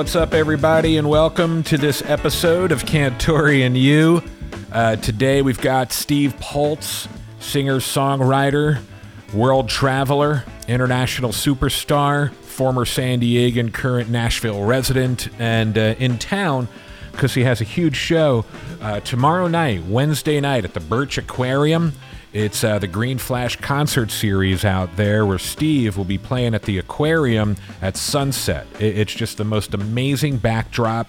what's up, everybody, and welcome to this episode of Cantore and You. Uh, today we've got Steve Poltz, singer, songwriter, world traveler, international superstar, former San Diegan, current Nashville resident, and uh, in town because he has a huge show uh, tomorrow night, Wednesday night, at the Birch Aquarium. It's uh, the Green Flash concert series out there where Steve will be playing at the aquarium at sunset. It's just the most amazing backdrop,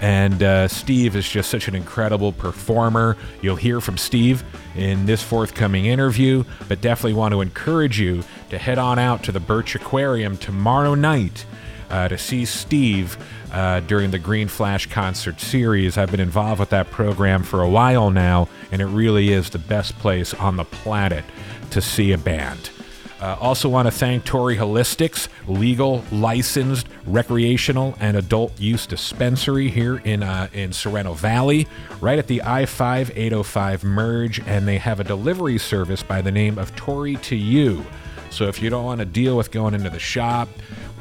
and uh, Steve is just such an incredible performer. You'll hear from Steve in this forthcoming interview, but definitely want to encourage you to head on out to the Birch Aquarium tomorrow night uh, to see Steve uh, during the Green Flash concert series. I've been involved with that program for a while now, and it really is the best place on the planet to see a band. Uh, also, want to thank Torrey Holistics, legal, licensed, recreational, and adult use dispensary here in uh, in Sorrento Valley, right at the I 5 805 merge, and they have a delivery service by the name of Torrey to You. So if you don't want to deal with going into the shop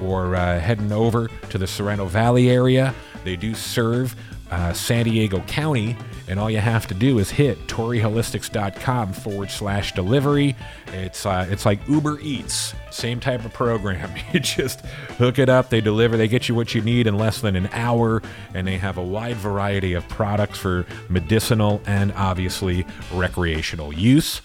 or uh, heading over to the Sorrento Valley area, they do serve uh, San Diego County, and all you have to do is hit torreyholistics.com forward slash delivery. It's uh, it's like Uber Eats, same type of program. You just hook it up, they deliver, they get you what you need in less than an hour, and they have a wide variety of products for medicinal and obviously recreational use.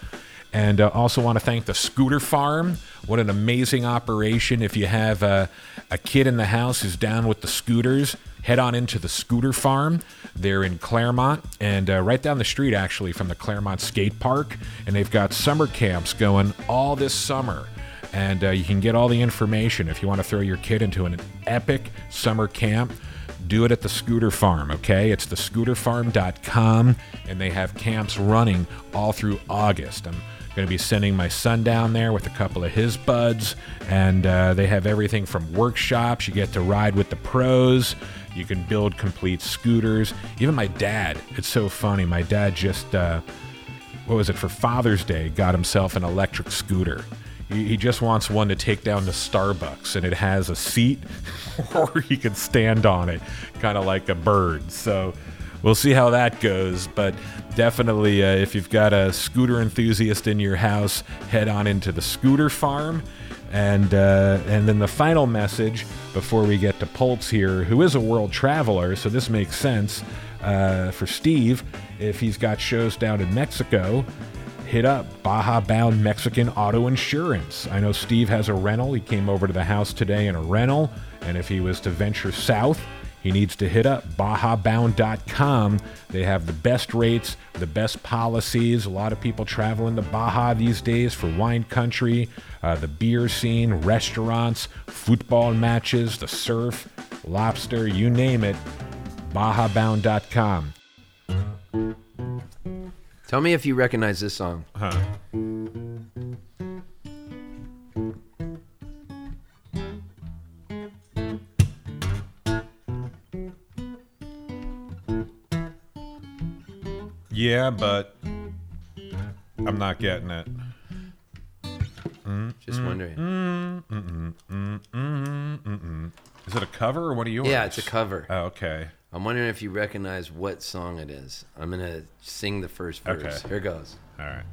And uh, also want to thank the Scooter Farm. What an amazing operation. If you have uh, a kid in the house who's down with the scooters, head on into the Scooter Farm. They're in Clairemont and uh, right down the street, actually, from the Clairemont Skate Park. And they've got summer camps going all this summer. And uh, you can get all the information if you want to throw your kid into an epic summer camp do it at the scooter farm okay it's the scooterfarm.com and they have camps running all through august i'm going to be sending my son down there with a couple of his buds and uh, they have everything from workshops you get to ride with the pros you can build complete scooters even my dad it's so funny my dad just uh, what was it for Father's Day? Got himself an electric scooter. He, he just wants one to take down to Starbucks, and it has a seat, or he can stand on it, kind of like a bird. So we'll see how that goes. But definitely, uh, if you've got a scooter enthusiast in your house, head on into the scooter farm. And uh, and then the final message before we get to Poltz here, who is a world traveler, so this makes sense uh, for Steve. If he's got shows down in Mexico, hit up Baja Bound Mexican Auto Insurance. I know Steve has a rental. He came over to the house today in a rental, and if he was to venture south, he needs to hit up BajaBound.com. They have the best rates, the best policies. A lot of people traveling to Baja these days for wine country, uh, the beer scene, restaurants, football matches, the surf, lobster, you name it. BajaBound.com. Tell me if you recognize this song. Huh. Yeah, but I'm not getting it. Mm, Just mm, wondering. Mm, is it a cover or what are yours? Yeah, it's a cover. Oh, okay. I'm wondering if you recognize what song it is. I'm gonna sing the first verse. Okay. Here goes. All right.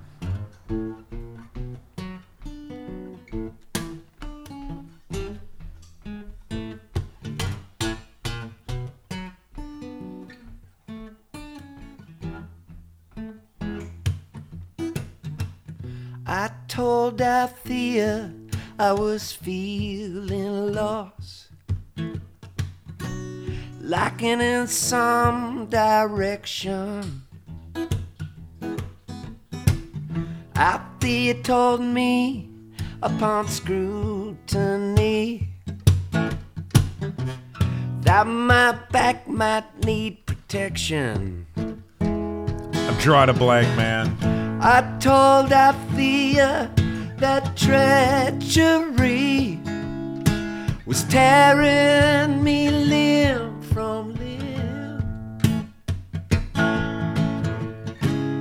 Told Althea I was feeling lost, lacking in some direction. Althea told me upon scrutiny that my back might need protection. I'm drawing a blank, man. I told Althea that treachery was tearing me limb from limb.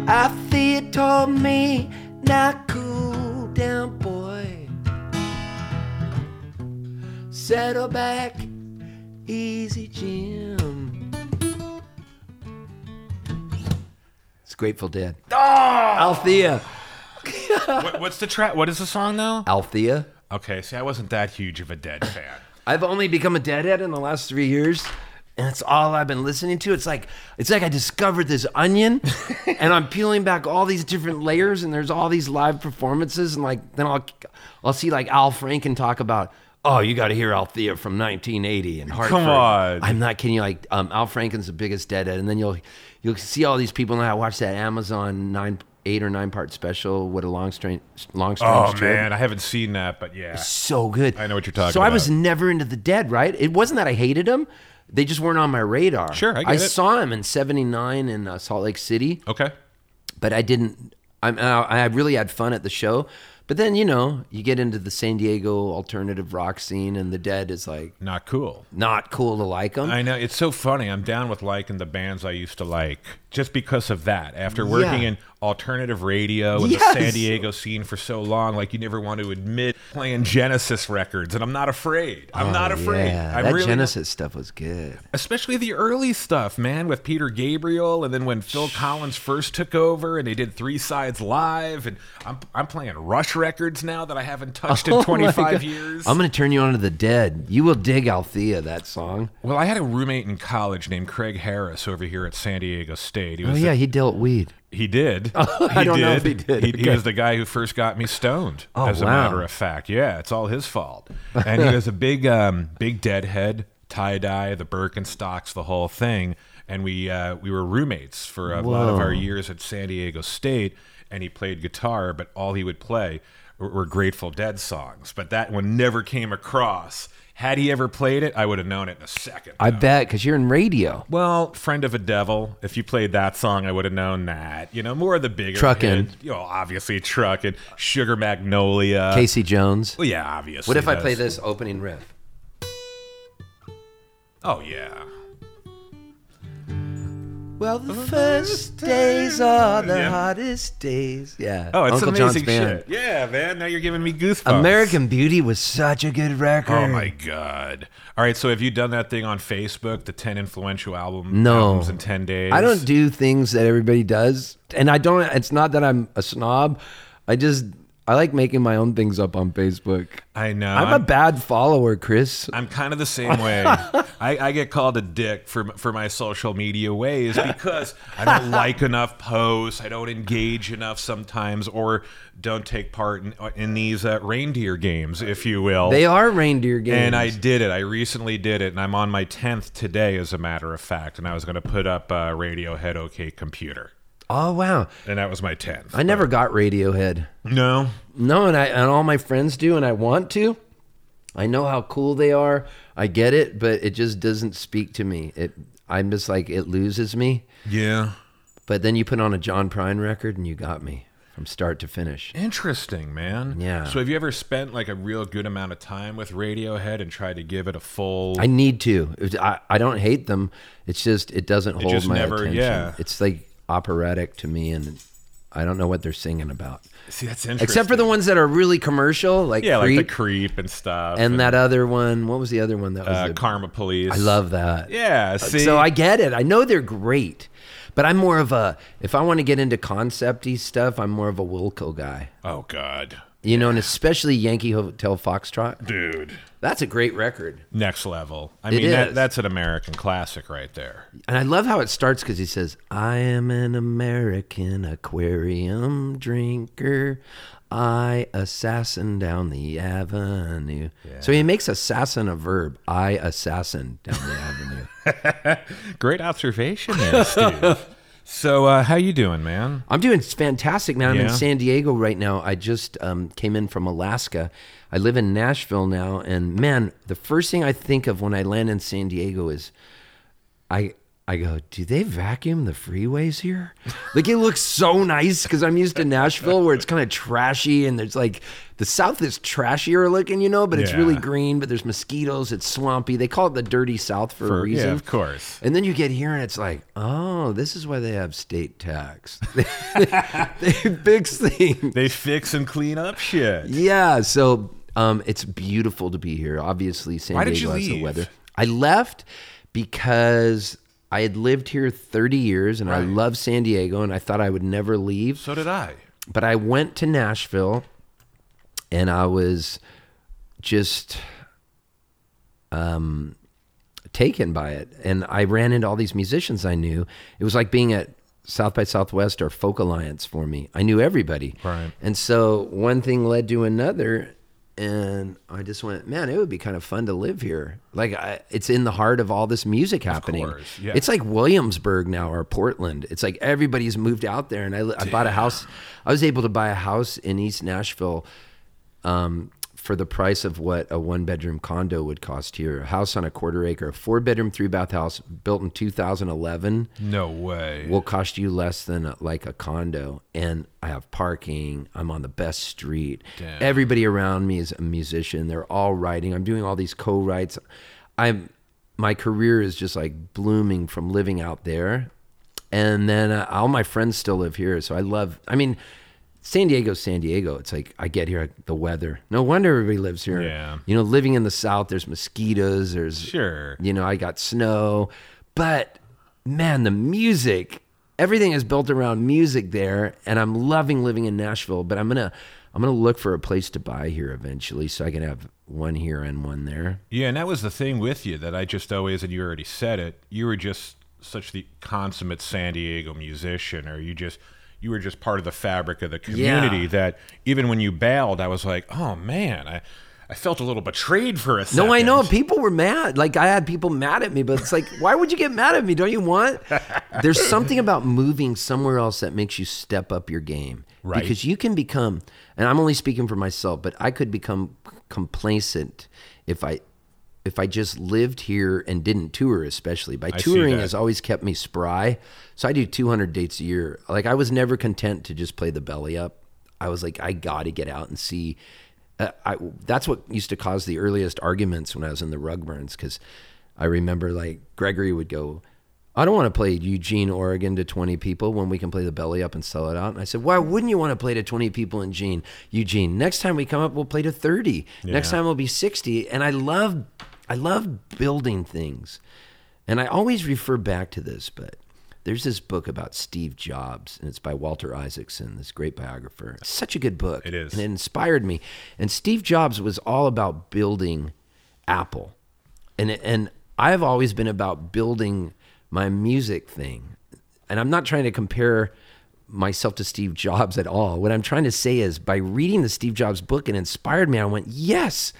Althea told me, now cool down, boy. Settle back Easy Jim. Grateful Dead. Oh! Althea. what, what's the track? What is the song though? Althea. Okay, see, I wasn't that huge of a Dead fan. I've only become a deadhead in the last three years, and it's all I've been listening to. It's like it's like I discovered this onion, and I'm peeling back all these different layers, and there's all these live performances, and like then I'll I'll see like Al Franken talk about. Oh, you got to hear Althea from 1980 and Hartford. Come on. I'm not kidding you. Like um, Al Franken's the biggest deadhead, and then you'll you'll see all these people. now. I watch that Amazon nine, eight or nine part special. What a long strange, long strange Oh trip man, I haven't seen that, but yeah. It's so good. I know what you're talking about. So I was never into the Dead, right? It wasn't that I hated them; they just weren't on my radar. Sure, I I saw him in '79 in uh, Salt Lake City, Okay. but I didn't. I'm, I I really had fun at the show. But then you know you get into the San Diego alternative rock scene, and the Dead is like Not cool. not cool to like them. I know it's so funny. I'm down with liking the bands I used to like just because of that. After working Yeah. in alternative radio and Yes. the San Diego scene for so long, like you never want to admit playing Genesis records, and I'm not afraid. I'm not oh, afraid. Oh, Yeah, I'm that really Genesis stuff was good. especially the early stuff, man, with Peter Gabriel, and then when Phil Collins first took over, and they did three sides live, and I'm I'm playing Rush records now that I haven't touched Oh in 25 years. I'm gonna turn you on to the Dead. You will dig Althea that song. well, I had a roommate in college named Craig Harris over here at San Diego State. He Oh yeah, he dealt weed. He did. I don't know if he did. He, he was the guy who first got me stoned. Oh, as a matter of fact, yeah, it's all his fault. And he was a big, um, big deadhead, tie dye, the Birkenstocks, the whole thing. And we uh, we were roommates for a lot of our years at San Diego State. And he played guitar, but all he would play were, were Grateful Dead songs. But that one never came across. Had he ever played it, I would have known it in a second. I bet because you're in radio. Well, friend of a devil. If you played that song, I would have known that. You know, more of the bigger Truckin'. hit- You know, obviously trucking, Sugar Magnolia. Casey Jones. Well, yeah, obviously. What if I play this opening riff? Oh yeah. Well, the first days are the Yeah. hottest days. Yeah. Oh, it's Uncle amazing John's band. shit. Yeah, man. Now you're giving me goosebumps. American Beauty was such a good record. Oh my god. All right, so have you done that thing on Facebook, the 10 influential album No. albums in 10 days? I don't do things that everybody does, and I don't. It's not that I'm a snob. I just I like making my own things up on Facebook. I know. I'm a bad follower, Chris. I'm kind of the same way. I, I get called a dick for for my social media ways because I don't like enough posts, I don't engage enough sometimes, or don't take part in, in these uh, reindeer games, if you will. They are reindeer games. and I did it. I recently did it, and I'm on my tenth today, as a matter of fact. And I was going to put up uh, Radiohead OK Computer, oh wow, and that was my tenth. I never got Radiohead. No, No, and I and all my friends do, and I want to. I know how cool they are. I get it, but it just doesn't speak to me. It I'm just like it loses me. yeah. But then you put on a John Prine record, and you got me from start to finish. Interesting, man. Yeah. So have you ever spent like a real good amount of time with Radiohead and tried to give it a full? I need to. I, I don't hate them. It's just it doesn't hold just my never- attention. yeah. It's like operatic to me, and I don't know what they're singing about. See, that's interesting. Except for the ones that are really commercial, like yeah, Creep, like the creep and stuff, and that other one. What was the other one that was? uh, the, Karma Police. I love that. Yeah. See, So I get it. I know they're great, but I'm more of a. If I want to get into concepty stuff, I'm more of a Wilco guy. oh God, You know, and especially Yankee Hotel Foxtrot. dude, That's a great record. next level. I It mean, that, is. that's an American classic right there. And I love how it starts because he says, I am an American aquarium drinker. I assassin down the avenue. So he makes assassin a verb. I assassin down the avenue. Great observation there, Steve. so, uh, how you doing, man? I'm doing fantastic, man. I'm in San Diego right now. I just um, came in from Alaska. I live in Nashville now, and man, the first thing I think of when I land in San Diego is, I I go, do they vacuum the freeways here? Like it looks so nice because I'm used to Nashville where it's kind of trashy and there's like the South is trashier looking, you know, but it's really green. But there's mosquitoes. It's swampy. They call it the dirty South for, a reason. yeah, of course. And then you get here and it's like, oh, this is why they have state tax. they fix things. They fix and clean up shit. Yeah, so um, it's beautiful to be here. Obviously, San Why did Diego you has the leave? weather. I left because I had lived here 30 years and I Right. love San Diego and I thought I would never leave. So did I. But I went to Nashville and I was just um, taken by it. And I ran into all these musicians I knew. It was like being at South by Southwest or Folk Alliance for me. I knew everybody. Right. And so one thing led to another. And I just went, man, it would be kind of fun to live here. Like, I, it's in the heart of all this music happening. course, yeah. It's like Williamsburg now or Portland. It's like everybody's moved out there. And I, I bought a house. I was able to buy a house in East Nashville um, for the price of what a one bedroom condo would cost here. A house on a quarter acre, a four bedroom, three bath house built in 2011 No way. will cost you less than a, like a condo. And I have parking. I'm on the best street. Damn. Everybody around me is a musician. They're all writing. I'm doing all these co-writes. I'm my career is just like blooming from living out there. And then uh, all my friends still live here, so I love. I mean, San Diego, San Diego. It's like I get here, the weather. No wonder everybody lives here. Yeah. You know, living in the South, there's mosquitoes. There's Sure. you know, I got snow, but man, the music, everything is built around music there, and I'm loving living in Nashville. But I'm gonna, I'm gonna look for a place to buy here eventually, so I can have one here and one there. Yeah, and that was the thing with you that I just always, and you already said it, you were just such the consummate San Diego musician, or you just, you were just part of the fabric of the community Yeah. that even when you bailed, I was like, oh man, I, I felt a little betrayed for a second. No, I know people were mad. Like I had people mad at me, but it's like, why would you get mad at me? Don't you want? There's something about moving somewhere else that makes you step up your game, Right. Because you can become, and I'm only speaking for myself, but I could become complacent if I. If I just lived here and didn't tour, especially by I touring has always kept me spry. So I do 200 dates a year. Like I was never content to just play the belly up. I was like, I got to get out and see. Uh, I, that's what used to cause the earliest arguments when I was in the Rugburns because I remember like Gregory would go, I don't want to play Eugene, Oregon to 20 people when we can play the belly up and sell it out. And I said, Why wouldn't you want to play to 20 people in Eugene? Eugene, next time we come up, we'll play to 30. Next time we'll be 60. And I love, I love building things. And I always refer back to this, but there's this book about Steve Jobs, and it's by Walter Isaacson, this great biographer. It's such a good book. It is. And it inspired me. And Steve Jobs was all about building Apple. And and I've always been about building my music thing. And I'm not trying to compare myself to Steve Jobs at all. What I'm trying to say is by reading the Steve Jobs book it inspired me, I went, "Yes."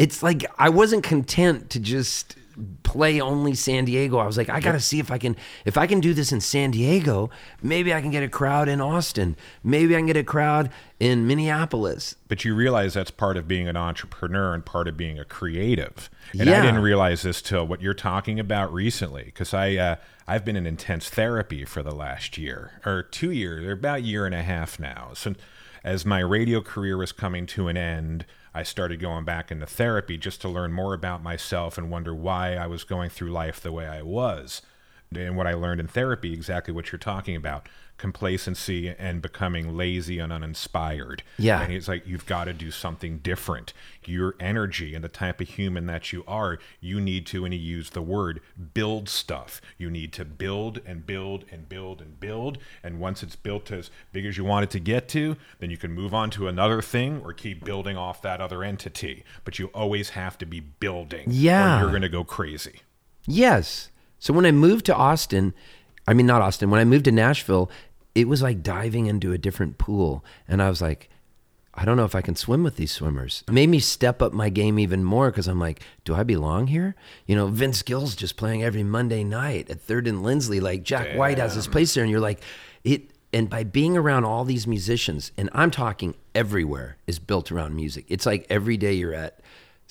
It's like I wasn't content to just play only San Diego. I was like, I got to see if I can if I can do this in San Diego, maybe I can get a crowd in Austin. Maybe I can get a crowd in Minneapolis. But you realize that's part of being an entrepreneur and part of being a creative. And Yeah. I didn't realize this till what you're talking about recently, because I uh, I've been in intense therapy for the last year or two years, or about a year and a half now. So as my radio career was coming to an end, I started going back into therapy just to learn more about myself and wonder why I was going through life the way I was. And what I learned in therapy, exactly what you're talking about complacency and becoming lazy and uninspired. Yeah. And it's like you've got to do something different. Your energy and the type of human that you are, you need to, and he used the word, build stuff. You need to build and build and build and build. And once it's built as big as you want it to get to, then you can move on to another thing or keep building off that other entity. But you always have to be building. Yeah. Or you're going to go crazy. Yes. So when I moved to Austin, I mean, not Austin, when I moved to Nashville, it was like diving into a different pool. And I was like, I don't know if I can swim with these swimmers. It made me step up my game even more because I'm like, do I belong here? You know, Vince Gill's just playing every Monday night at Third and Lindsley. Like Jack White has his place there. And you're like, it. And by being around all these musicians, and I'm talking everywhere, is built around music. It's like every day you're at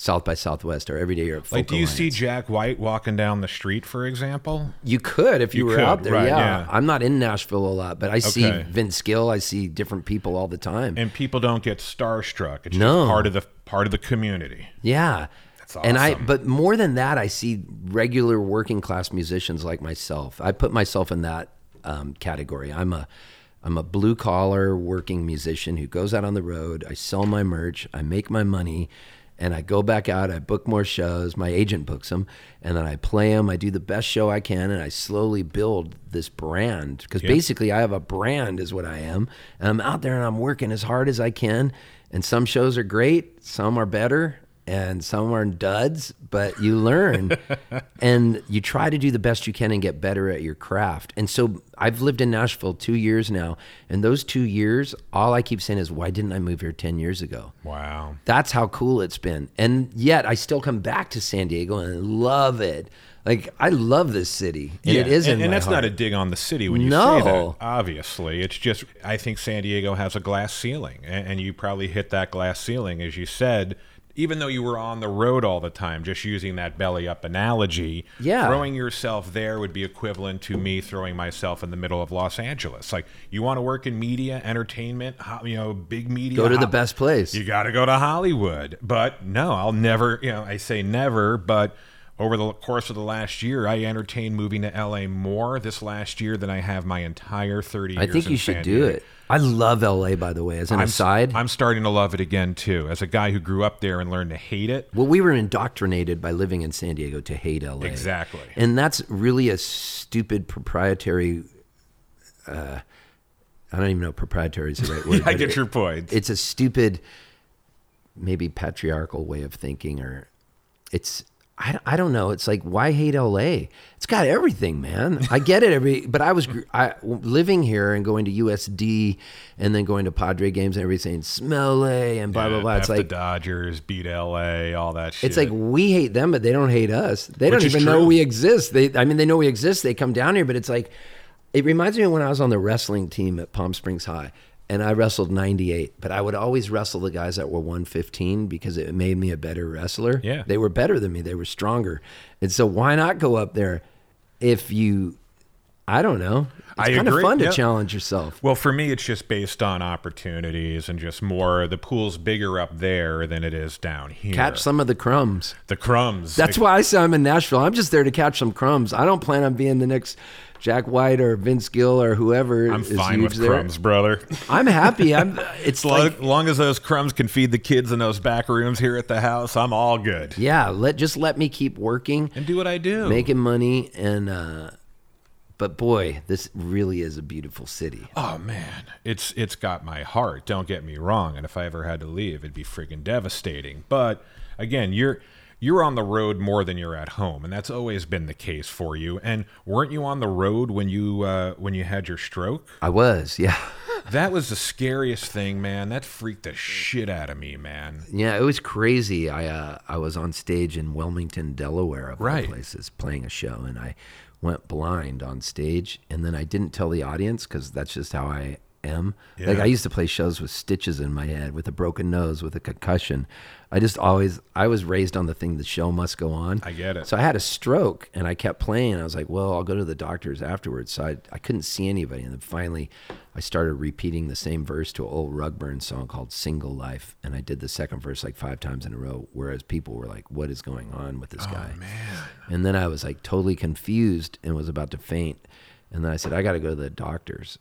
South by Southwest or every day you're at Like, do you Folk see Jack White walking down the street, for example? You could if you, You were could, out there. right, yeah. yeah. I'm not in Nashville a lot, but I see Okay. Vince Gill. I see different people all the time. And people don't get starstruck. It's No. just part of the part of the community. yeah. That's And I, awesome. but more than that, I see regular working class musicians like myself. I put myself in that um, category. I'm a, I'm a blue collar working musician who goes out on the road. I sell my merch. I make my money, And I go back out, I book more shows, my agent books them, and then I play them. I do the best show I can, and I slowly build this brand. Because Yeah. basically, I have a brand, is what I am. And I'm out there and I'm working as hard as I can. And some shows are great, some are better, and some are duds, but you learn and you try to do the best you can and get better at your craft. And so I've lived in Nashville two years now. And those two years, all I keep saying is, why didn't I move here 10 years ago? Wow. That's how cool it's been. And yet I still come back to San Diego and I love it. Like, I love this city. And it is and, and that's not a dig on the city when you No. say that. Obviously, it's just I think San Diego has a glass ceiling, and, and you probably hit that glass ceiling, as you said. Even though you were on the road all the time, just using that belly up analogy, Yeah. throwing yourself there would be equivalent to me throwing myself in the middle of Los Angeles. Like you want to work in media, entertainment, you know, big media. Go to the best place. you got to go to Hollywood. But no, I'll never, you know, I say never, but over the course of the last year, I entertained moving to LA more this last year than I have my entire 30 I years I think in you should San do Diego. it. I love LA, by the way, as an I'm, aside. I'm starting to love it again, too. As a guy who grew up there and learned to hate it. Well, we were indoctrinated by living in San Diego to hate LA. Exactly. And that's really a stupid proprietary. Uh, I don't even know if proprietary is the right word. I get it- your point. It's a stupid, maybe patriarchal way of thinking, or it's. I, I don't know. It's like why hate LA? It's got everything, man. I get it. Every but I was I, living here and going to USD and then going to Padre games and everything. Smell LA and blah blah Yeah, blah. It's F the like Dodgers, beat LA, all that shit. it's like we hate them, but they don't hate us. They Which don't even know we exist. They, I mean, they know we exist. They come down here, but it's like, it reminds me of when I was on the wrestling team at Palm Springs High, and I wrestled 98. But I would always wrestle the guys that were 115 because it made me a better wrestler. Yeah. they were better than me. They were stronger, and so why not go up there if you? I don't know. It's I kind agree, of fun to challenge yourself. Well, for me, it's just based on opportunities and just more. The pool's bigger up there than it is down here. Catch some of the crumbs. the crumbs. That's why I say I'm in Nashville. I'm just there to catch some crumbs. I don't plan on being the next Jack White or Vince Gill or whoever. I'm fine with there. crumbs, brother. I'm happy. I'm. It's As long, like long as those crumbs can feed the kids in those back rooms here at the house, I'm all good. yeah. Let just let me keep working, And do what I do. making money, and. uh But boy, this really is a beautiful city. Oh man, it's it's got my heart. Don't get me wrong. And if I ever had to leave, it'd be friggin' devastating. But again, you're you're on the road more than you're at home, and that's always been the case for you. And weren't you on the road when you uh, when you had your stroke? I was, yeah. That was the scariest thing, man. That freaked the shit out of me, man. Yeah, it was crazy. I uh, I was on stage in Wilmington, Delaware, of Right. all places, playing a show, and I went blind on stage, and then I didn't tell the audience because that's just how I am. Like I used to play shows with stitches in my head, with a broken nose, with a concussion. I just always I was raised on the thing the show must go on. I get it. So I had a stroke and I kept playing. I was like, well, I'll go to the doctors afterwards. So I, I couldn't see anybody. And then finally, I started repeating the same verse to an old Rugburn song called Single Life. And I did the second verse like five times in a row, whereas people were like, what is going on with this oh, guy? Oh, Man, And then I was like totally confused and was about to faint. And then I said, I got to go to the doctors.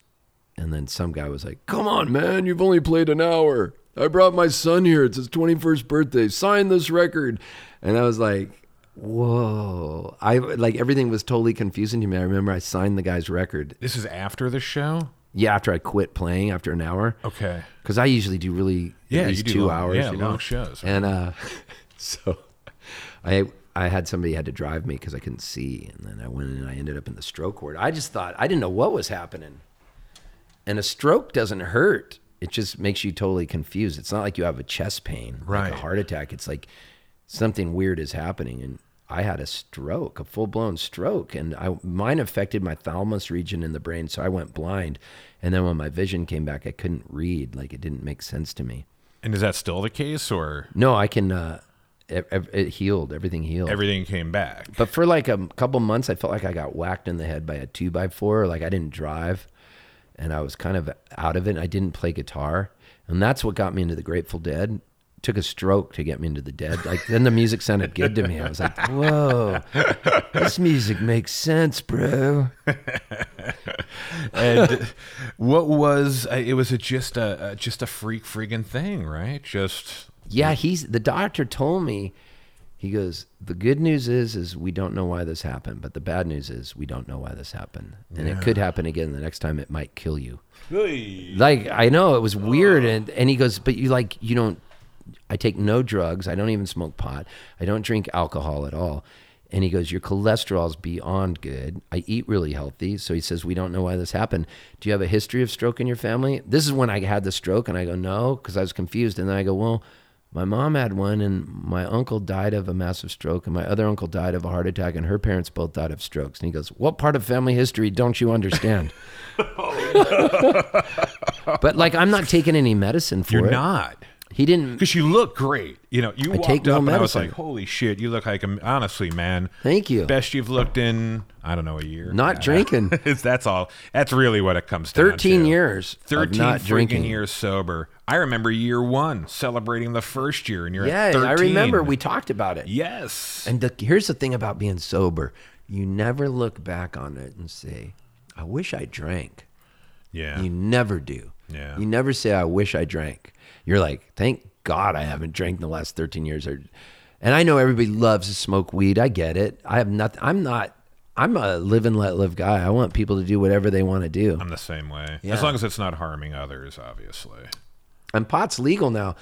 And then some guy was like, Come on, man, you've only played an hour. I brought my son here. It's his 21st birthday. Sign this record. And I was like, Whoa. I like everything was totally confusing to me. I remember I signed the guy's record. this is after the show. Yeah, after I quit playing after an hour. Okay. Because I usually do really Yeah, at least you do two long- hours. yeah, you know? long shows. And uh, so I I had somebody had to drive me because I couldn't see, and then I went in and I ended up in the stroke ward. I just thought I didn't know what was happening, and a stroke doesn't hurt. It just makes you totally confused. It's not like you have a chest pain, like Right. a heart attack. It's like something weird is happening, and I had a stroke, a full blown stroke, and I mine affected my thalamus region in the brain, so I went blind. And then when my vision came back, I couldn't read. Like it didn't make sense to me. And is that still the case, or No, I can. Uh, it, it healed. Everything healed. everything came back? but for like a couple months, I felt like I got whacked in the head by a two by four. Like I didn't drive, and I was kind of out of it. I didn't play guitar, and that's what got me into the Grateful Dead. Took a stroke to get me into the Dead. Like then the music sounded good to me. I was like, "Whoa, this music makes sense, bro." and what was uh, it? Was it just a, a just a freak friggin' thing, right? Just Yeah, he's the doctor told me. He goes, the good news is, is we don't know why this happened, but the bad news is we don't know why this happened, and it could happen again. The next time, it might kill you. Like I know it was weird, and and he goes, but you like you don't. I take no drugs. I don't even smoke pot. I don't drink alcohol at all. And he goes, your cholesterol's beyond good. I eat really healthy. So he says, we don't know why this happened. Do you have a history of stroke in your family? This is when I had the stroke, and I go, no, because I was confused. And then I go, well, my mom had one, and my uncle died of a massive stroke, and my other uncle died of a heart attack, and her parents both died of strokes. And he goes, what part of family history don't you understand? but like, I'm not taking any medicine for it. You're not. He didn't. Because you look great. You know, you I walked take no up and I was like, holy shit, you look like, a, honestly, man. Thank you. Best you've looked in, I don't know, a year. Not drinking. That's all. That's really what it comes down to. 13 years 13 not drinking. years sober. I remember year one, celebrating the first year, and you're Yeah, at 13. I remember we talked about it. Yes. And the, here's the thing about being sober you never look back on it and say, I wish I drank. yeah. You never do. Yeah. You never say, I wish I drank. You're like, thank God I haven't drank in the last 13 years. Or, and I know everybody loves to smoke weed. I get it. I have nothing. I'm not, I'm a live and let live guy. I want people to do whatever they want to do. I'm the same way. Yeah. As long as it's not harming others, obviously. And pot's legal now,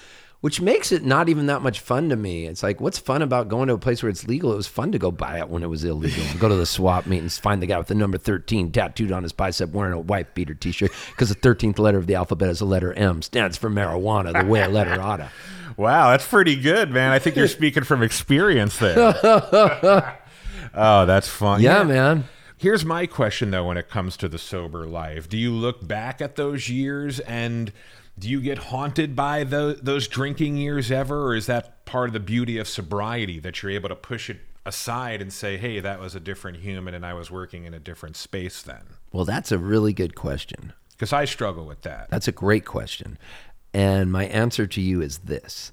which makes it not even that much fun to me. It's like, what's fun about going to a place where it's legal? It was fun to go buy it when it was illegal. go to the swap meet and find the guy with the number 13 tattooed on his bicep wearing a white beater t shirt because the 13th letter of the alphabet is the letter M, stands for marijuana, the way a letter oughta. Wow, that's pretty good, man. I think you're speaking from experience there. oh, that's fun. Yeah, man. Here's my question though when it comes to the sober life. Do you look back at those years and do you get haunted by those, those drinking years ever or is that part of the beauty of sobriety that you're able to push it aside and say, "Hey, that was a different human and I was working in a different space then?" Well, that's a really good question. Cuz I struggle with that. That's a great question. And my answer to you is this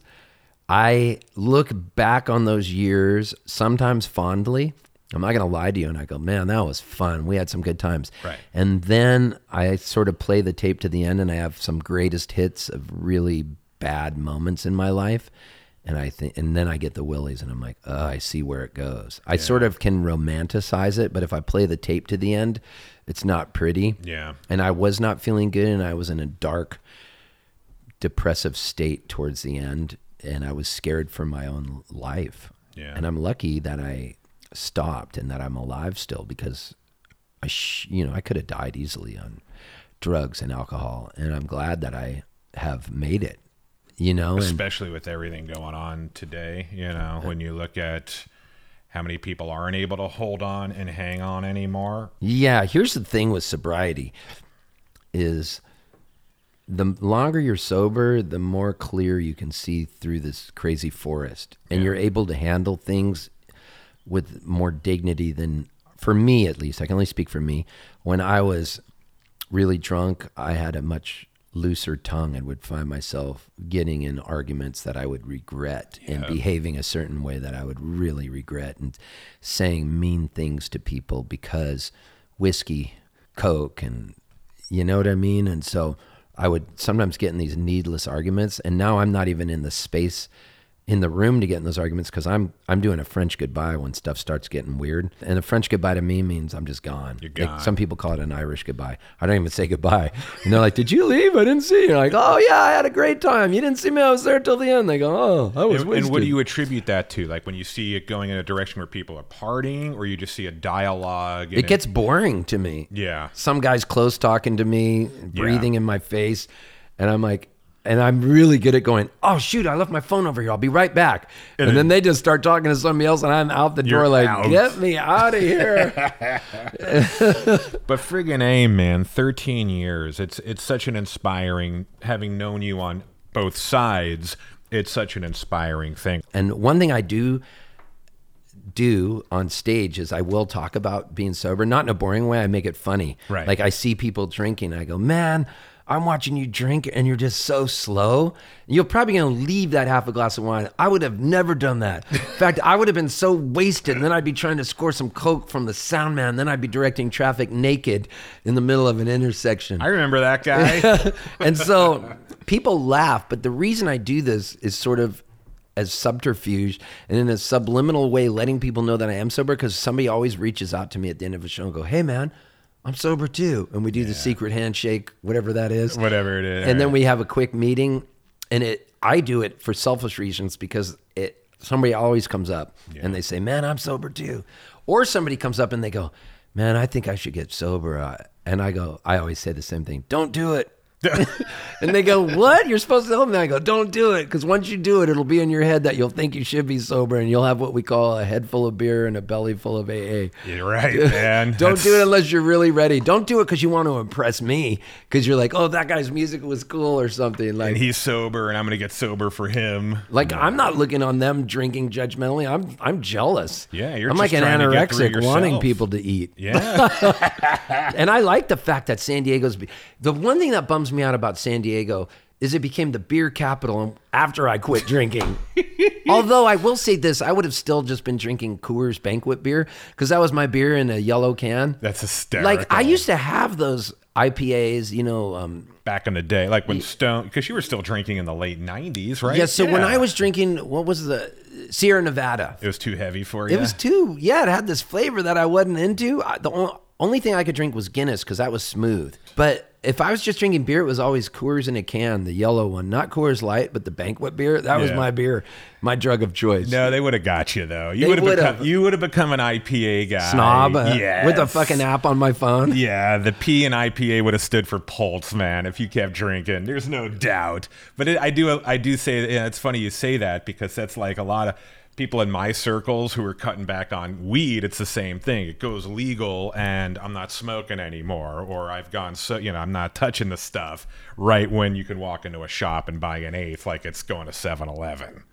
I look back on those years sometimes fondly. I'm not going to lie to you. And I go, man, that was fun. We had some good times. Right. And then I sort of play the tape to the end and I have some greatest hits of really bad moments in my life. And I think, and then I get the willies and I'm like, oh, I see where it goes. I sort of can romanticize it, but if I play the tape to the end, it's not pretty Yeah. and I was not feeling good, and I was in a dark, depressive state towards the end, and I was scared for my own life. Yeah. And I'm lucky that I stopped and that I'm alive still because I, sh- you know, I could have died easily on drugs and alcohol, and I'm glad that I have made it. You know, and especially with everything going on today you know when you look at how many people aren't able to hold on and hang on anymore Yeah, here's the thing with sobriety is the longer you're sober, the more clear you can see through this crazy forest and you're able to handle things with more dignity than for me at least. I can only speak for me. When I was really drunk, I had a much looser tongue and would find myself getting in arguments that I would regret and behaving a certain way that I would really regret and saying mean things to people because whiskey, coke and you know what I mean? And so I would sometimes get in these needless arguments and now I'm not even in the space in the room to get in those arguments because I'm I'm doing a French goodbye when stuff starts getting weird. And a French goodbye to me means I'm just gone. You're Like, some people call it an Irish goodbye. I don't even say goodbye. And they're like, "Did you leave? I didn't see you." Like, "Oh yeah, I had a great time. You didn't see me. I was there till the end." They go, "Oh, I was and, and what do you attribute that to like when you see it going in a direction where people are partying or you just see a dialogue it gets boring to me. yeah some guy's close talking to me, breathing in my face, and I'm like, and I'm really good at going, oh shoot, I left my phone over here. I'll be right back. And, then they just start talking to somebody else, and I'm out the door like, out. get me out of here. but friggin' a man 13 years it's it's such an inspiring having known you on both sides it's such an inspiring thing and one thing I do do on stage is I will talk about being sober, not in a boring way. I make it funny. Right. Like I see people drinking, I go, man, I'm watching you drink and you're just so slow. You're probably gonna leave that half a glass of wine. I would have never done that. In fact, I would have been so wasted, and then I'd be trying to score some coke from the sound man. Then I'd be directing traffic naked in the middle of an intersection. I remember that guy. and so people laugh, but the reason I do this is sort of as subterfuge and in a subliminal way letting people know that I am sober because somebody always reaches out to me at the end of a show and go, "Hey man, I'm sober too." And we do the secret handshake, whatever that is. Whatever it is. And then we have a quick meeting and it I do it for selfish reasons because it somebody always comes up and they say, "Man, I'm sober too." Or somebody comes up and they go, "Man, I think I should get sober." Uh, And I go, I always say the same thing. Don't do it. and they go, "What? You're supposed to help me?" I go, "Don't do it, because once you do it, it'll be in your head that you'll think you should be sober, and you'll have what we call a head full of beer and a belly full of AA." You're right, man. Don't That's- do it unless you're really ready. Don't do it because you want to impress me, because you're like, "Oh, that guy's music was cool" or something. Like, And he's sober, and I'm gonna get sober for him. like I'm not looking on them drinking judgmentally. I'm I'm jealous. Yeah, you're I'm just like an trying to get through anorexic wanting people to eat. Yeah. and I like the fact that San Diego's be- the one thing that bums me out about San Diego is it became the beer capital after I quit drinking. Although I will say this, I would have still just been drinking Coors Banquet beer because that was my beer in a yellow can. That's hysterical. Like I used to have those IPAs, you know. Um, back in the day, like when Stone, because you were still drinking in the late '90s, right? yeah, so when I was drinking, what was the Sierra Nevada? it was too heavy for you. It was too, yeah, it had this flavor that I wasn't into. The only, only thing I could drink was Guinness because that was smooth. But if I was just drinking beer, it was always Coors in a can, the yellow one, not Coors Light, but the banquet beer. That was my beer, my drug of choice. No, they would have got you though. You would have become you would have become an IPA guy. Snob uh, Yes. with a fucking app on my phone. Yeah, the P in IPA would have stood for Pulse, man. If you kept drinking, there's no doubt. But it, I do, I do say, yeah, it's funny you say that because that's like a lot of people in my circles who are cutting back on weed. It's the same thing. It goes legal, and I'm not smoking anymore, or I've gone so, you know, I'm not touching the stuff. Right when you can walk into a shop and buy an eighth, like it's going to 7-Eleven,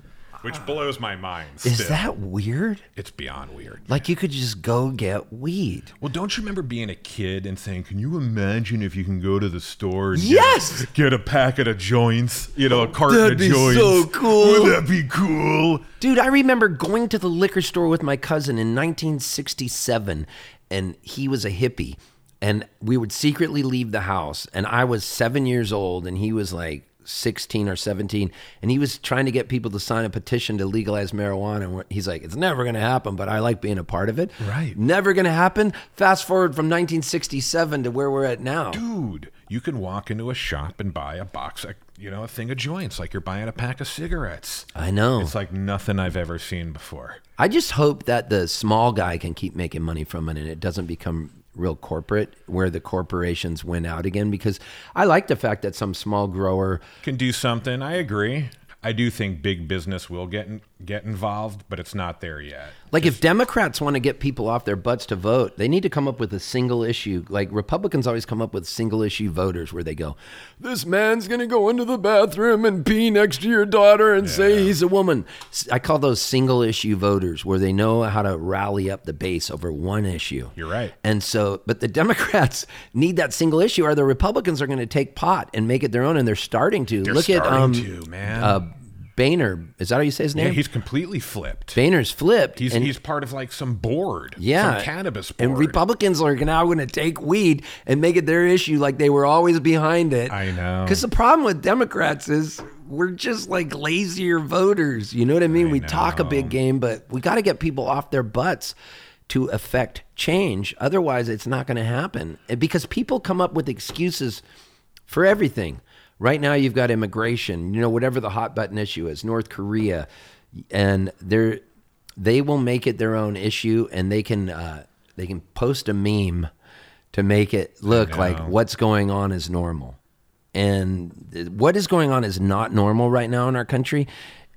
which blows my mind. Is still. that weird? It's beyond weird. Like you could just go get weed. Well, don't you remember being a kid and saying, "Can you imagine if you can go to the store and Yes! get, get a packet of joints, you know, a carton That'd of be joints? so cool. Would that be cool?" Dude, I remember going to the liquor store with my cousin in 1967, and he was a hippie. And we would secretly leave the house, and I was seven years old, and he was like 16 or 17, and he was trying to get people to sign a petition to legalize marijuana. And he's like, It's never going to happen, but I like being a part of it. Right. Never going to happen. Fast forward from 1967 to where we're at now. Dude, you can walk into a shop and buy a box, of, you know, a thing of joints, like you're buying a pack of cigarettes. I know. It's like nothing I've ever seen before. I just hope that the small guy can keep making money from it and it doesn't become real corporate where the corporations win out again because I like the fact that some small grower Can do something. I agree. I do think big business will get get involved, but it's not there yet. Like if Democrats want to get people off their butts to vote, they need to come up with a single issue. Like Republicans always come up with single issue voters where they go, "This man's going to go into the bathroom and pee next to your daughter and say he's a woman." I call those single issue voters where they know how to rally up the base over one issue. You're right. And so, but the Democrats need that single issue, or the Republicans are going to take pot and make it their own, and they're starting to. They're Look at um, to, man. uh, Boehner. Is that how you say his name? Yeah, he's completely flipped. Boehner's flipped. He's and, he's part of like some board, yeah, some cannabis board. And Republicans are now going to take weed and make it their issue, like they were always behind it. I know. Because the problem with Democrats is we're just like lazier voters. You know what I mean? we talk a big game, but we got to get people off their butts to affect change. Otherwise, it's not going to happen. Because people come up with excuses for everything. Right now, you've got immigration. You know, whatever the hot button issue is, North Korea, and they're they will make it their own issue, and they can uh, they can post a meme to make it look like what's going on is normal. And what is going on is not normal right now in our country.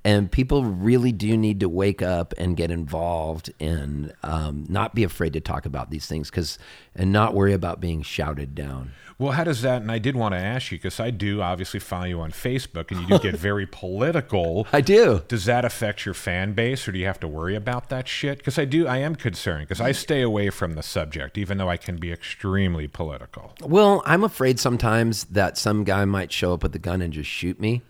And people really do need to wake up and get involved and um, not be afraid to talk about these things because and not worry about being shouted down. Well, how does that? And I did want to ask you because I do obviously follow you on Facebook, and you do get very political. I do. Does that affect your fan base, or do you have to worry about that shit? Because I do, I am concerned because I stay away from the subject, even though I can be extremely political. Well, I'm afraid sometimes that some guy might show up with a gun and just shoot me.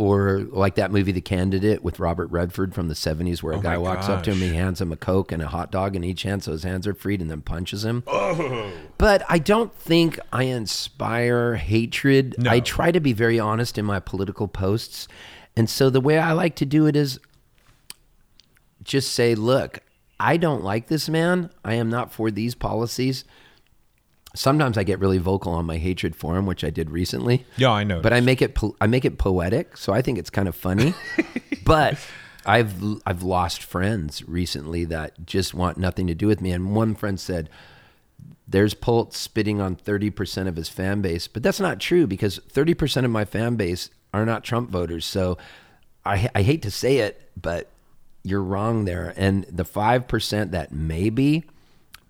Or like that movie, The Candidate, with Robert Redford from the 70s, where a Oh guy walks up to him, he hands him a Coke and a hot dog in each hand so his hands are freed and then punches him. Oh. But I don't think I inspire hatred. No. I try to be very honest in my political posts. And so the way I like to do it is just say, look, I don't like this man. I am not for these policies. Sometimes I get really vocal on my hatred for him, which I did recently. Yeah, I know. But I make it po- I make it poetic, so I think it's kind of funny. but I've I've lost friends recently that just want nothing to do with me. And one friend said, "There's Poltz spitting on thirty percent of his fan base," but that's not true because thirty percent of my fan base are not Trump voters. So I I hate to say it, but you're wrong there. And the five percent that maybe.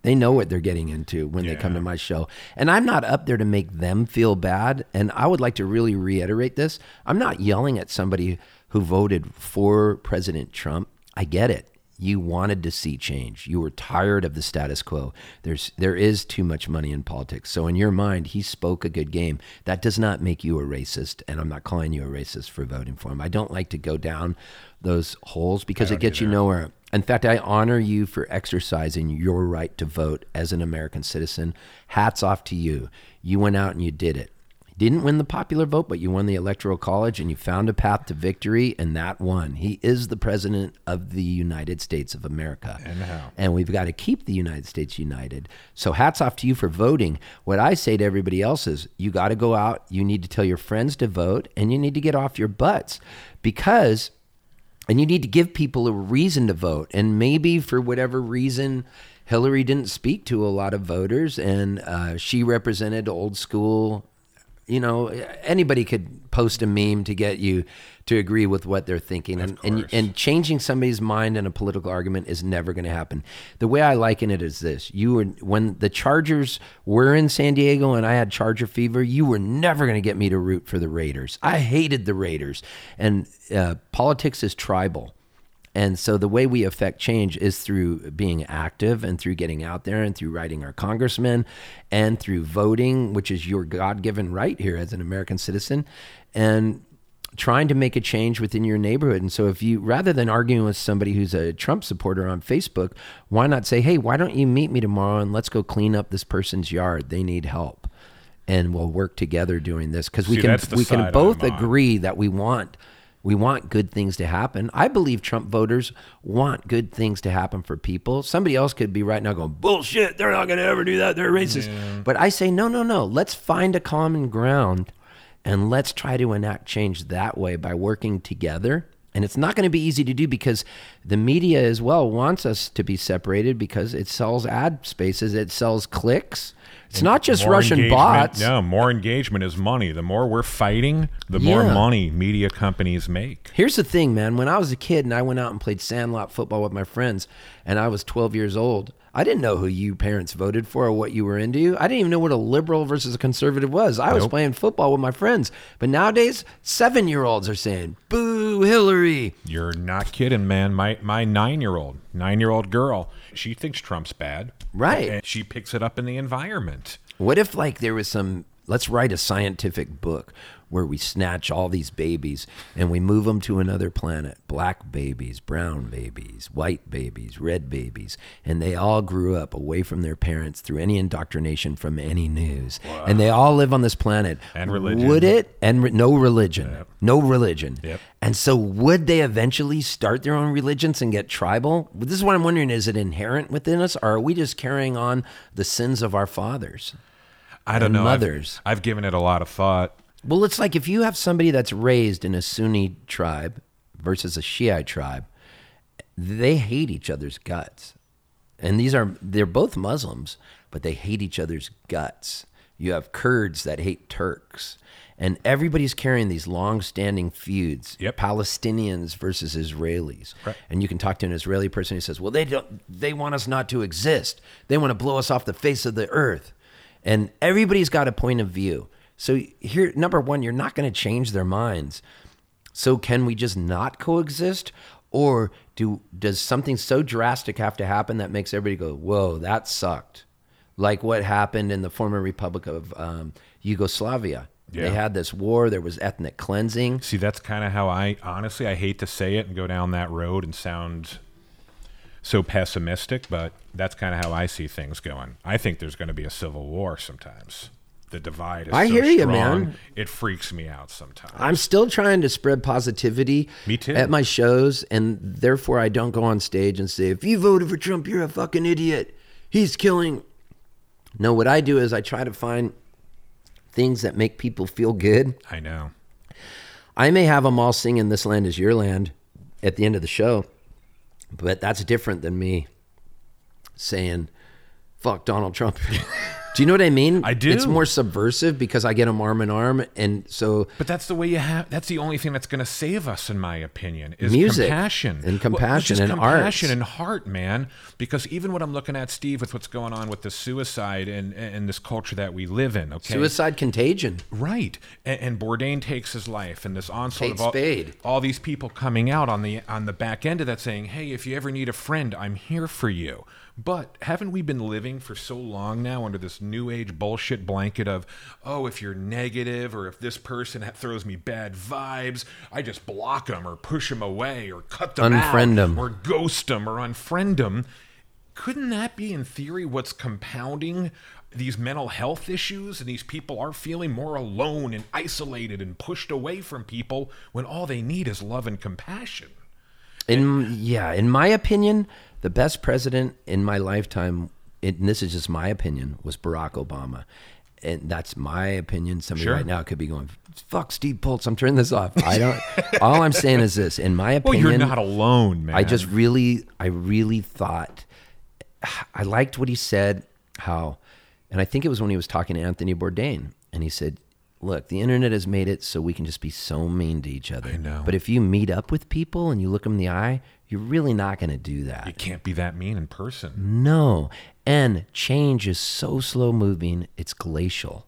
They know what they're getting into when they come to my show. And I'm not up there to make them feel bad. And I would like to really reiterate this. I'm not yelling at somebody who voted for President Trump. I get it. You wanted to see change. You were tired of the status quo. There's there is too much money in politics. So in your mind, he spoke a good game. That does not make you a racist, and I'm not calling you a racist for voting for him. I don't like to go down those holes because it gets you nowhere. In fact, I honor you for exercising your right to vote as an American citizen. Hats off to you. You went out and you did it. You didn't win the popular vote, but you won the electoral college and you found a path to victory, and that won. He is the president of the United States of America. And how? And we've got to keep the United States united. So hats off to you for voting. What I say to everybody else is you got to go out, you need to tell your friends to vote, and you need to get off your butts because and you need to give people a reason to vote. And maybe for whatever reason, Hillary didn't speak to a lot of voters, and uh, she represented old school. You know, anybody could post a meme to get you to agree with what they're thinking, and and, and changing somebody's mind in a political argument is never going to happen. The way I liken it is this: you were when the Chargers were in San Diego, and I had Charger fever. You were never going to get me to root for the Raiders. I hated the Raiders, and uh, politics is tribal. And so the way we affect change is through being active and through getting out there and through writing our congressmen and through voting, which is your God given right here as an American citizen, and trying to make a change within your neighborhood. And so if you, rather than arguing with somebody who's a Trump supporter on Facebook, why not say, hey, why don't you meet me tomorrow and let's go clean up this person's yard? They need help. And we'll work together doing this because we can we can both agree that we want we want good things to happen. I believe Trump voters want good things to happen for people. Somebody else could be right now going, bullshit, they're not going to ever do that. They're racist. But I say, no, no, no. Let's find a common ground and let's try to enact change that way by working together. And it's not going to be easy to do because the media as well wants us to be separated because it sells ad spaces, it sells clicks. It's not just More Russian bots. No, more engagement is money. The more we're fighting, the more money media companies make. Here's the thing, man. When I was a kid and I went out and played sandlot football with my friends, and I was 12 years old, I didn't know who you parents voted for or what you were into. I didn't even know what a liberal versus a conservative was. I was playing football with my friends. But nowadays, seven year olds are saying, boo, Hillary. You're not kidding, man. My my nine year old, nine year old girl, she thinks Trump's bad. Right. And she picks it up in the environment. What if, like, there was some, let's write a scientific book where we snatch all these babies and we move them to another planet black babies, brown babies, white babies, red babies, and they all grew up away from their parents through any indoctrination from any news. And they all live on this planet. And religion. Would it? And re- no religion. No religion. Yep. And so, would they eventually start their own religions and get tribal? This is what I'm wondering: is it inherent within us, or are we just carrying on the sins of our fathers? I don't know. I've- mothers. I've given it a lot of thought. Well, it's like if you have somebody that's raised in a Sunni tribe versus a Shiite tribe, they hate each other's guts. And these are, they're both Muslims, but they hate each other's guts. You have Kurds that hate Turks. And everybody's carrying these long-standing feuds. Yep. Palestinians versus Israelis. Right. And you can talk to an Israeli person who says, "Well, they don't they want us not to exist. They want to blow us off the face of the earth." And everybody's got a point of view. So here number 1, you're not going to change their minds. So can we just not coexist or do does something so drastic have to happen that makes everybody go, "Whoa, that sucked." Like what happened in the former Republic of um, Yugoslavia. Yeah. They had this war, there was ethnic cleansing. See, that's kind of how I honestly I hate to say it and go down that road and sound so pessimistic, but that's kind of how I see things going. I think there's going to be a civil war sometimes. The divide is I so hear you, strong, man. It freaks me out sometimes. I'm still trying to spread positivity Me too. at my shows, and therefore I don't go on stage and say, if you voted for Trump, you're a fucking idiot. He's killing. No, what I do is I try to find things that make people feel good. I know. I may have them all singing This Land Is Your Land at the end of the show, but that's different than me saying, fuck Donald Trump. do you know what I mean? I do. It's more subversive because I get them arm in arm. And so But that's the way you have. That's the only thing that's going to save us, in my opinion, is Music compassion and compassion just and compassion arts. and heart, man. Because even what I'm looking at, Steve, with what's going on with the suicide and and this culture that we live in, okay, suicide contagion. Right, and, and Bourdain takes his life, and this onslaught Kate of all, Spade. all these people coming out on the on the back end of that, saying, "Hey, if you ever need a friend, I'm here for you." But haven't we been living for so long now under this new age bullshit blanket of, "Oh, if you're negative, or if this person throws me bad vibes, I just block them or push them away or cut them Unfriend out 'em. or ghost them or unfriend them." couldn't that be in theory what's compounding these mental health issues and these people are feeling more alone and isolated and pushed away from people when all they need is love and compassion In yeah, in my opinion, the best president in my lifetime, and this is just my opinion, was Barack Obama. And that's my opinion. Somebody Sure. right now could be going, "Fuck Steve Poltz, I'm turning this off." I don't. all I'm saying is this: in my opinion, well you're not alone man I just really, I really thought, I liked what he said, how, and I think it was when he was talking to Anthony Bourdain, and he said, "Look, the internet has made it so we can just be so mean to each other. I know. But if you meet up with people and you look them in the eye, you're really not going to do that. you can't be that mean in person No. And change is so slow moving, it's glacial.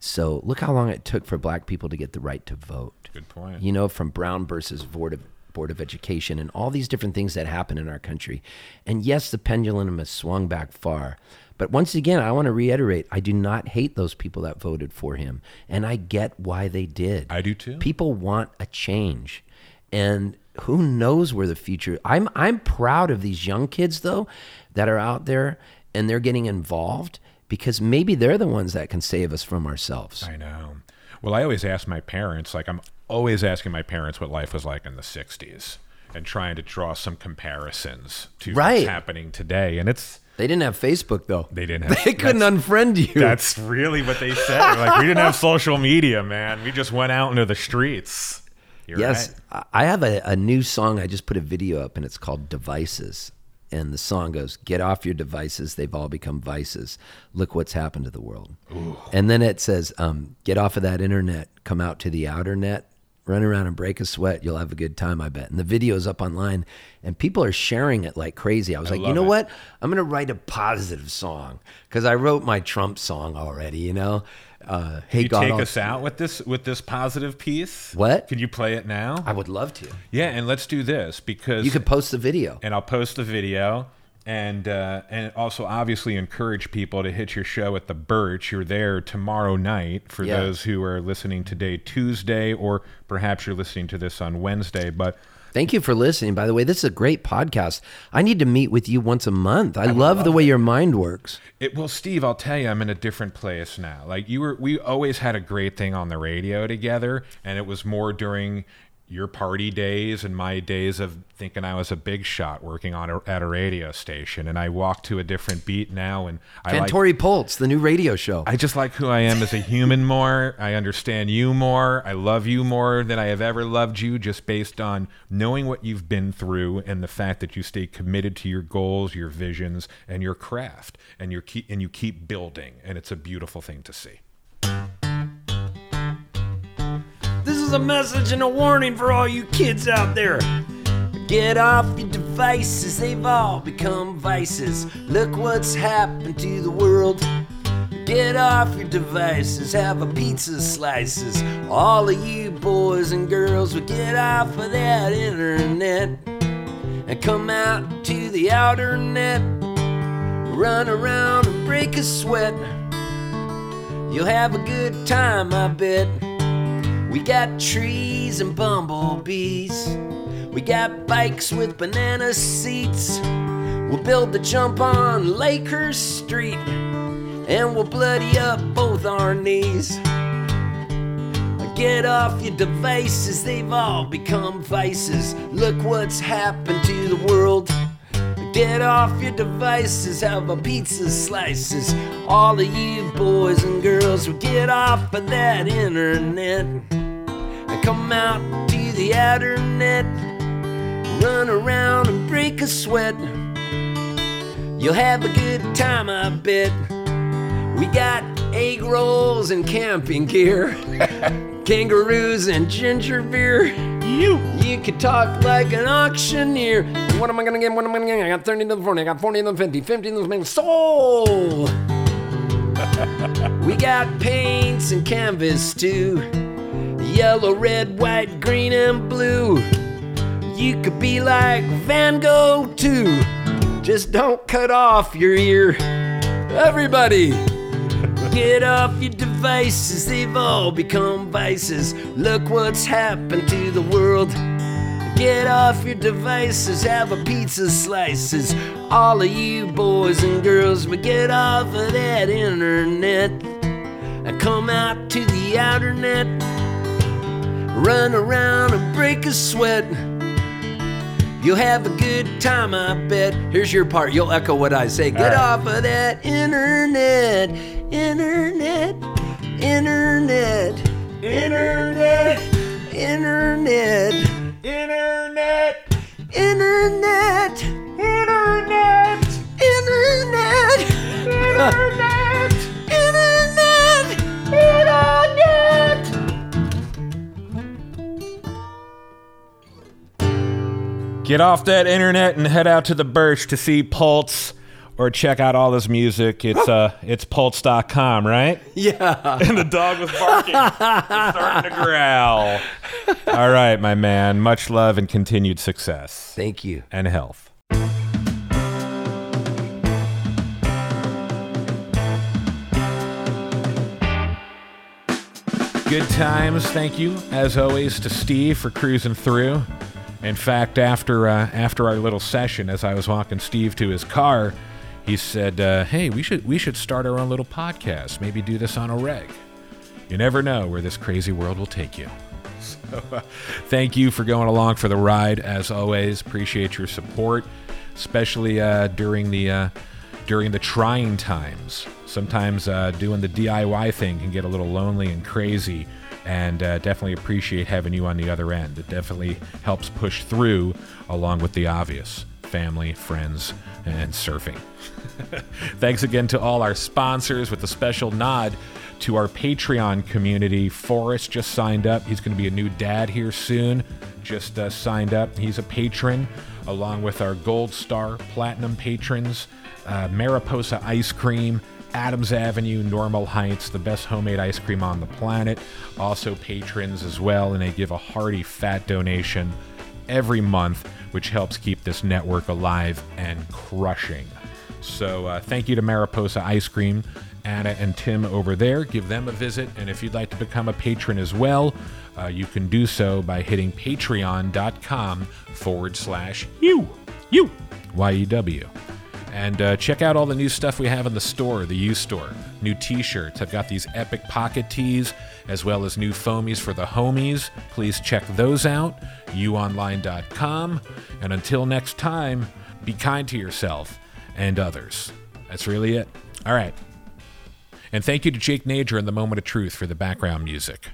So look how long it took for black people to get the right to vote. good point You know, from Brown versus Board of Board of Education and all these different things that happen in our country. And yes, the pendulum has swung back far. But once again, I want to reiterate, I do not hate those people that voted for him. And I get why they did. I do too. People want a change. And who knows where the future I'm I'm proud of these young kids though that are out there and they're getting involved because maybe they're the ones that can save us from ourselves. i know well i always ask my parents like i'm always asking my parents what life was like in the 60s and trying to draw some comparisons to Right. what's happening today and it's They didn't have Facebook though. They didn't have- They couldn't unfriend you. That's really what they said. Like we didn't have social media, man. We just went out into the streets. You're yes, right. I have a, a new song. I just put a video up, and it's called "Devices." And the song goes, "Get off your devices; they've all become vices. Look what's happened to the world." And then it says, um, "Get off of that internet. Come out to the outer net. Run around and break a sweat. You'll have a good time, I bet." And the video's up online, and people are sharing it like crazy. I was like, you know it. what? I'm gonna write a positive song because I wrote my Trump song already. You know, uh, hey You God, take I'll- us out with this with this positive piece. What? Can you play it now? I would love to. yeah, and let's do this because You could post the video. and I'll post the video and uh, and also obviously encourage people to hit your show at the Birch. You're there tomorrow night for Yeah. those who are listening today, Tuesday, or perhaps you're listening to this on Wednesday. But Thank you for listening. By the way, this is a great podcast. I need to meet with you once a month. I, love, the way your mind works. It, well, Steve, I'll tell you, I'm in a different place now. Like you were, we always had a great thing on the radio together, and it was more during your party days and my days of thinking I was a big shot working on a, at a radio station. And I walk to a different beat now, and I like. Cantore Poltz, the new radio show. I just like who I am as a human more. I understand you more. I love you more than I have ever loved you, just based on knowing what you've been through and the fact that you stay committed to your goals, your visions, and your craft, and keep and you keep building, and it's a beautiful thing to see. Is a message and a warning for all you kids out there. Get off your devices, they've all become vices. Look what's happened to the world. Get off your devices, have a pizza slices. All of you boys and girls get off of that internet and come out to the outer net. Run around and break a sweat. You'll have a good time, I bet. We got trees and bumblebees. We got bikes with banana seats. We'll build the jump on Lakers Street. And we'll bloody up both our knees. Get off your devices, they've all become vices. Look what's happened to the world. Get off your devices, have a pizza slices. All of you boys and girls will get off of that internet and come out to the outer net. Run around and break a sweat. You'll have a good time, I bet. We got egg rolls and camping gear, kangaroos and ginger beer. You, you could talk like an auctioneer. What am I gonna get? What am I gonna get? I got 30 to the 40, I got 40 to the 50, 50 to the 50. Sold! we got paints and canvas too. Yellow, red, white, green, and blue. You could be like Van Gogh too. Just don't cut off your ear. Everybody, get off your devices. They've all become vices. Look what's happened to the world. Get off your devices, have a pizza slices. All of you boys and girls, but get off of that internet and come out to the outer net. Run around and break a sweat. You'll have a good time, I bet. Here's your part. You'll echo what I say. Get right. off of that internet, internet, internet, internet, internet, Internet! internet, Internet! internet, internet, internet, Get off that internet and head out to the Birch to see Poltz or check out all his music. It's uh it's poltz.com, right? Yeah. And the dog was barking. Starting to growl. All right, my man. Much love and continued success Thank you. and health. Good times. Thank you, as always, to Steve for cruising through. In fact, after uh, after our little session, as I was walking Steve to his car, he said, uh, "Hey, we should we should start our own little podcast. Maybe do this on a reg. You never know where this crazy world will take you." So, uh, thank you for going along for the ride. As always, appreciate your support, especially uh, during the uh, during the trying times. Sometimes uh, doing the DIY thing can get a little lonely and crazy, and uh, definitely appreciate having you on the other end. It definitely helps push through, along with the obvious family, friends, and surfing. Thanks again to all our sponsors with a special nod to our Patreon community. Forrest just signed up. He's going to be a new dad here soon. Just uh, signed up. He's a patron, along with our Gold Star Platinum patrons, uh, Mariposa Ice Cream, Adams Avenue, Normal Heights, the best homemade ice cream on the planet. Also patrons as well, and they give a hearty fat donation every month, which helps keep this network alive and crushing. So uh, thank you to Mariposa Ice Cream, Anna and Tim over there. Give them a visit, and if you'd like to become a patron as well, uh, you can do so by hitting patreon.com forward slash you, you, Y-E-W. And uh, check out all the new stuff we have in the store, the U store. New t shirts. I've got these epic pocket tees, as well as new foamies for the homies. Please check those out, uonline.com. And until next time, be kind to yourself and others. That's really it. All right. And thank you to Jake Nager and the Moment of Truth for the background music.